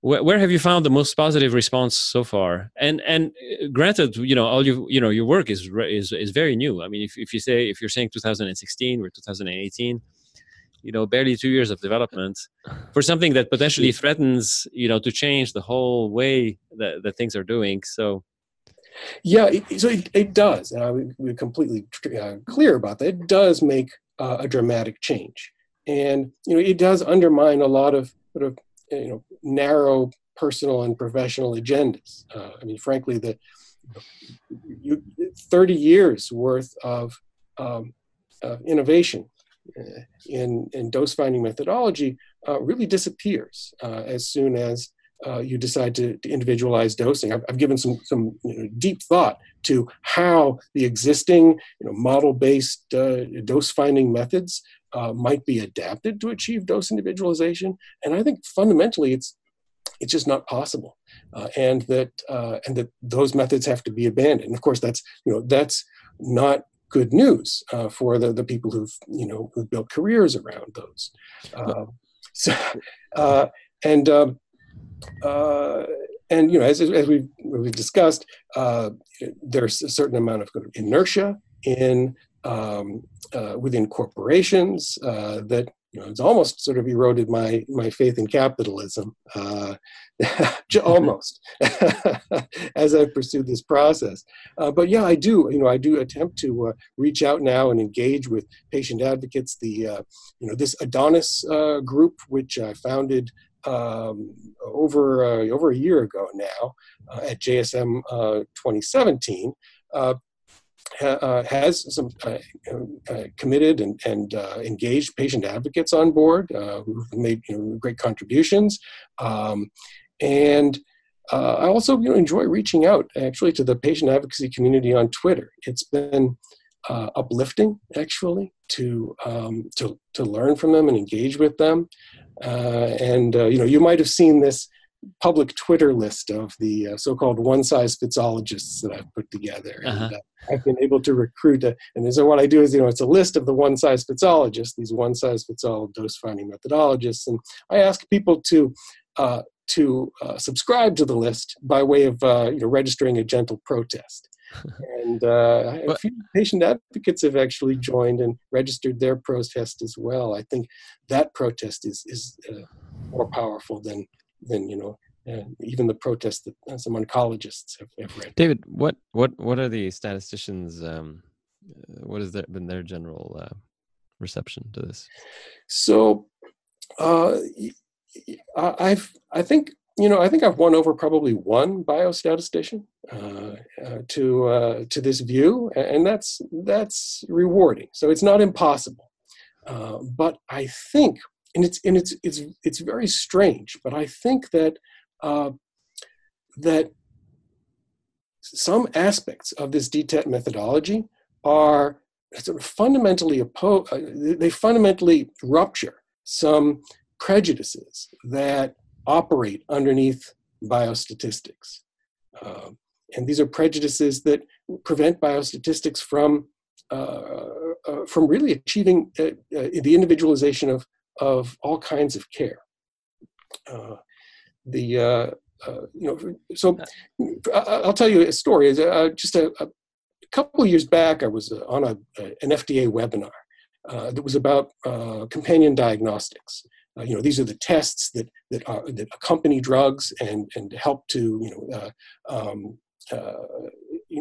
wh- where have you found the most positive response so far and and uh, granted you know all you you know your work is is is very new i mean if, if you say if you're saying 2016 or 2018 you know barely two years of development for something that potentially threatens you know to change the whole way that, that things are doing. So yeah it, so it, it does and I, we're completely uh, clear about that. It does make uh, a dramatic change. And you know it does undermine a lot of sort of you know narrow personal and professional agendas. Uh, i mean frankly the you, 30 years worth of um, innovation uh, in, in dose finding methodology uh, really disappears uh, as soon as uh, you decide to, to individualize dosing. I've, I've, given some, some you know, deep thought to how the existing you know, model-based uh, dose finding methods uh, might be adapted to achieve dose individualization. And I think fundamentally it's, it's just not possible. and, that, and that those methods have to be abandoned. And of course, that's, you know, that's not good news uh, for the, the people who've you know who've built careers around those. Uh, so uh, and um, uh, and you know as, as we've, we've discussed, uh, there's a certain amount of inertia in um, uh, within corporations that you know, it's almost sort of eroded my my faith in capitalism, uh, <laughs> almost, <laughs> as I've pursued this process. Uh, but yeah, I do. You know, I do attempt to uh, reach out now and engage with patient advocates. The uh, you know this Adonis uh, group, which I founded um, over uh, over a year ago now at JSM 2017 uh, has some uh, uh, committed and, and uh, engaged patient advocates on board uh, who've made you know, great contributions. Um, and uh, I also you know, enjoy reaching out actually to the patient advocacy community on Twitter. It's been uplifting actually to, um, to, to learn from them and engage with them. and you know, you might have seen this public Twitter list of the uh, so-called one-size-fitsologists that I've put together. Uh-huh. And, uh, I've been able to recruit, a, and so what I do is, you know, it's a list of the one-size-fitsologists, these one-size-fits-all dose-finding methodologists, and I ask people to uh, to uh, subscribe to the list by way of uh, you know registering a gentle protest. <laughs> and uh, a few patient advocates have actually joined and registered their protest as well. I think that protest is is uh, more powerful than than you know uh, even the protests that uh, some oncologists have, have, read. David, what what what are the statisticians? Um, uh, what has their, been their general uh, reception to this? So, uh, I've I think you know I think I've won over probably one biostatistician uh, to to this view, and that's that's rewarding. So it's not impossible, but I think and it's and it's it's it's very strange. But I think that uh, that some aspects of this DTAT methodology are sort of fundamentally opposed. Uh, they fundamentally rupture some prejudices that operate underneath biostatistics. Uh, and these are prejudices that prevent biostatistics from uh, uh, from really achieving uh, uh, the individualization of of all kinds of care. Uh, the uh, uh, you know, so I'll tell you a story. Uh, just a, a couple of years back, I was uh, on a, an FDA webinar uh, that was about companion diagnostics. you know, these are the tests that that, are, that accompany drugs and and help to you know um,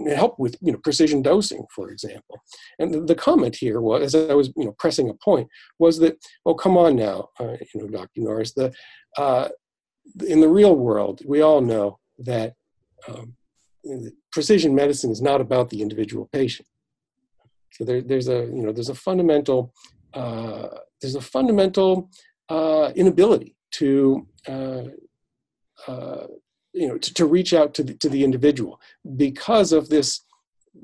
help with you know precision dosing, for example. And the, the, comment here was, as I was you know pressing a point, was that oh come on now, uh, you know Dr. Norris, the uh, in the real world we all know that um, precision medicine is not about the individual patient. So there, there's a you know there's a fundamental uh, there's a fundamental uh, inability to uh, uh, you know to, to reach out to the, to the individual because of this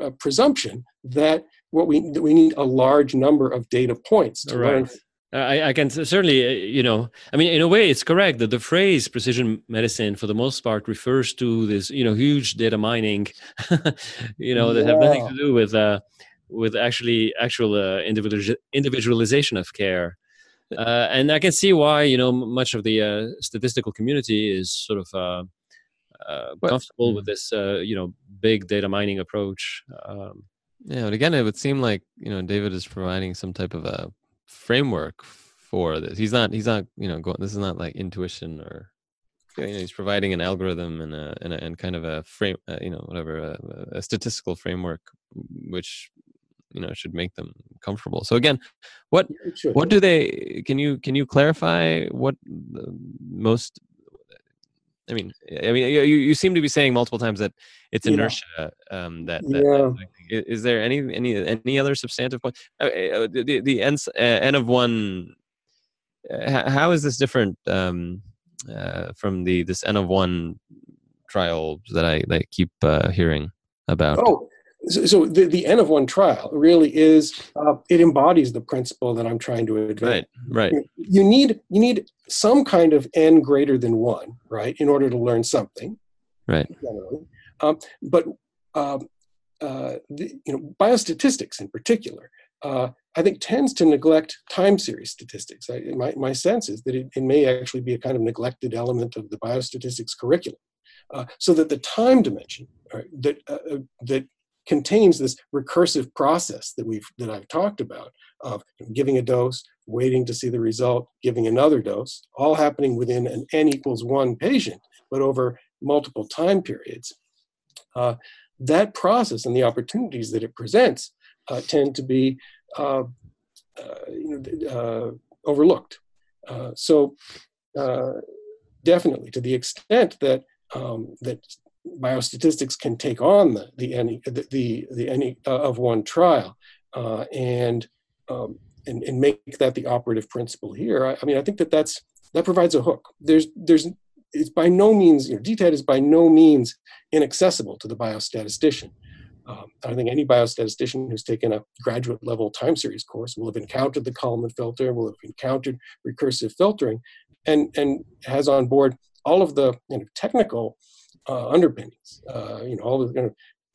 uh, presumption that what we that we need a large number of data points to right. learn I, I, can certainly, uh, you know, I mean, in a way, it's correct that the phrase precision medicine, for the most part, refers to this, you know, huge data mining, <laughs> you know, that have nothing to do with, uh, with actually actual uh, individual individualization of care. Uh, and I can see why, you know, much of the uh, statistical community is sort of uh, uh, comfortable with mm. this, uh, you know, big data mining approach. Um, yeah, but again, it would seem like you know David is providing some type of a framework for this. He's not. He's not. You know, going. This is not like intuition or. You know, he's providing an algorithm and a and, a, and kind of a frame. Uh, you know, whatever a, a statistical framework, which you know should make them comfortable so again what what do they can you can you clarify what most I mean, I mean, you, you seem to be saying multiple times that it's inertia. Yeah. Um, that, that yeah. is there any any any other substantive point? Uh, uh the the n, uh, n of one. Uh, how is this different um, uh, from the this n of one trial that I that I keep uh, hearing about? Oh, so, so the, the n of one trial really is uh, it embodies the principle that i'm trying to advance. Right right. You need you need some kind of n greater than one right in order to learn something. Right. Generally. Um, but um, uh, the, you know biostatistics in particular uh, I think tends to neglect time series statistics. I, my, my sense is that it, it, may actually be a kind of neglected element of the biostatistics curriculum, uh, so that the time dimension right, that uh, uh, that contains this recursive process that we've that I've talked about of giving a dose, waiting to see the result, giving another dose, all happening within an n equals one patient, but over multiple time periods. Uh, that process and the opportunities that it presents uh, tend to be uh, uh you know, uh, overlooked. Uh, so definitely, to the extent that um, that biostatistics can take on the the any the the, the any uh, of one trial uh, and, um, and and make that the operative principle here. I, I, mean, I think that that's that provides a hook. There's there's it's by no means you know DTAT is by no means inaccessible to the biostatistician. Um, I think any biostatistician who's taken a graduate level time series course will have encountered the Kalman filter, will have encountered recursive filtering, and and has on board all of the you know, technical uh, underpinnings, uh, you know, all the,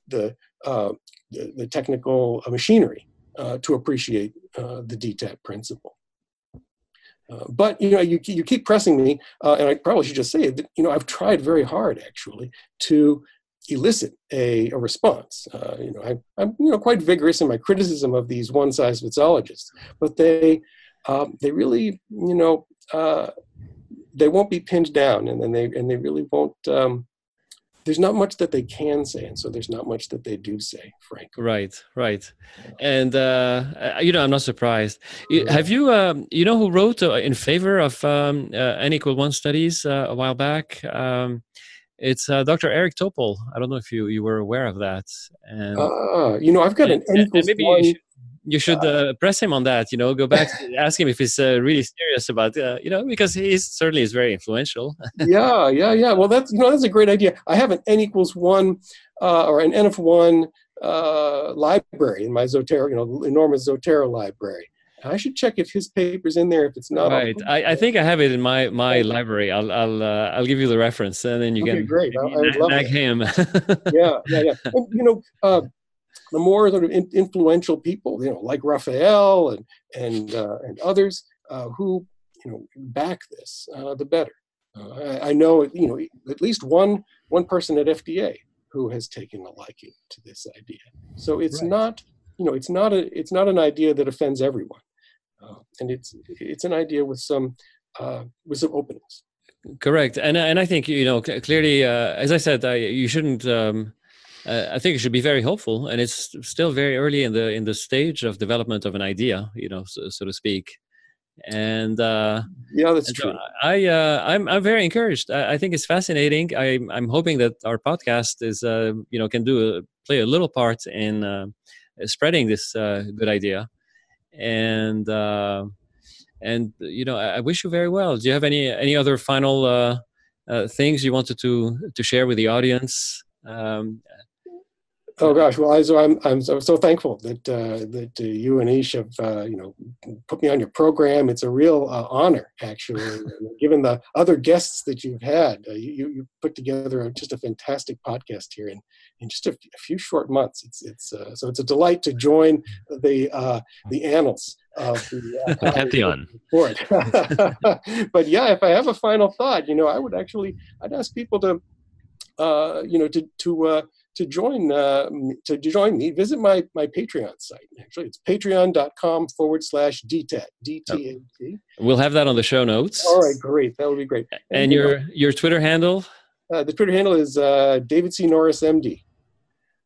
the, uh, the, the, technical machinery to appreciate the DTAT principle. Uh, but you know, you, you keep pressing me, uh, and I probably should just say that you know I've tried very hard actually to elicit a, a response. Uh, you know, I, am you know quite vigorous in my criticism of these one-size-fitsologists, but they um, they really you know they won't be pinned down, and then they and they really won't um, there's not much that they can say and so there's not much that they do say frankly. Right right. And uh, you know i'm not surprised. Have you um, you know who wrote uh, in favor of um, uh, n equal one studies uh, a while back? Um, it's uh, dr eric topol. I don't know if you you were aware of that. And uh, you know i've got and, an n equals one you should uh, press him on that. You know, go back, <laughs> ask him if he's uh, really serious about, uh, you know, because he certainly is very influential. <laughs> yeah, yeah, yeah. Well, that's you know that's a great idea. I have an n equals one uh, or an n of one uh, library in my Zotero, you know, enormous Zotero library. I should check if his paper's in there. If it's not, right. I, I think I have it in my my library. I'll I'll uh, I'll give you the reference, and then you okay, can great. I, I would <laughs> love him. yeah, yeah, yeah. And, you know, uh, the more sort of in, influential people, you know, like Raphael and and uh, and others uh, who you know back this, uh, the better. Uh, I, I, know you know at least one one person at FDA who has taken a liking to this idea. So it's right. not you know it's not a it's not an idea that offends everyone, uh, and it's it's an idea with some uh, with some openings. Correct, and and I think you know clearly, as I said, you shouldn't. Um, uh, I think it should be very hopeful, and it's still very early in the in the stage of development of an idea, you know, so, so to speak. And uh, yeah, that's true. So I uh, I'm I'm very encouraged. I, I, think it's fascinating. I I'm hoping that our podcast is uh, you know can do a, play a little part in uh, spreading this uh, good idea, and uh, and you know I, I wish you very well. Do you have any any other final uh, uh, things you wanted to to share with the audience? Um, Oh gosh, well, I, so I'm I'm so, so thankful that uh, that uh, you and Ish have uh, you know put me on your program. It's a real uh, honor, actually, <laughs> given the other guests that you've had. Uh, you you put together just a fantastic podcast here in in just a, f- a few short months. It's it's uh, so it's a delight to join the the annals of the, the <laughs> pantheon. <laughs> but yeah, if I have a final thought, you know, I would actually I'd ask people to you know to to to join uh, to join me, visit my my Patreon site. Actually, it's patreon.com forward slash DTAT. D-T-A-T. We'll have that on the show notes. All right, great. That would be great. And, and your know, your Twitter handle? Uh, the Twitter handle is uh, David C. Norris, MD.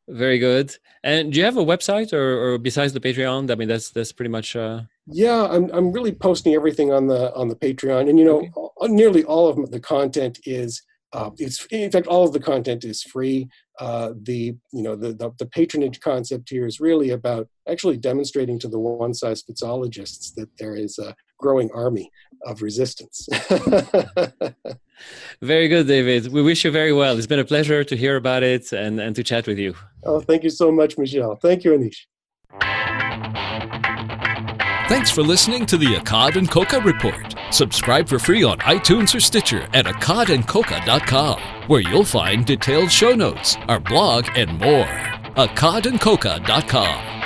Very good. And do you have a website, or, or besides the Patreon? I mean, that's that's pretty much. Uh... Yeah, I'm I'm really posting everything on the on the Patreon, and you know, okay. nearly all of the content is. Uh, it's in fact all of the content is free. Uh, the you know the, the, the patronage concept here is really about actually demonstrating to the one size fits allists that there is a growing army of resistance. <laughs> very good, David. We wish you very well. It's been a pleasure to hear about it and, and to chat with you. Oh, thank you so much, Michel. Thank you, Anish. Thanks for listening to the Accad and Koka Report. Subscribe for free on iTunes or Stitcher at accadandkoka.com, where you'll find detailed show notes, our blog, and more. accadandkoka.com.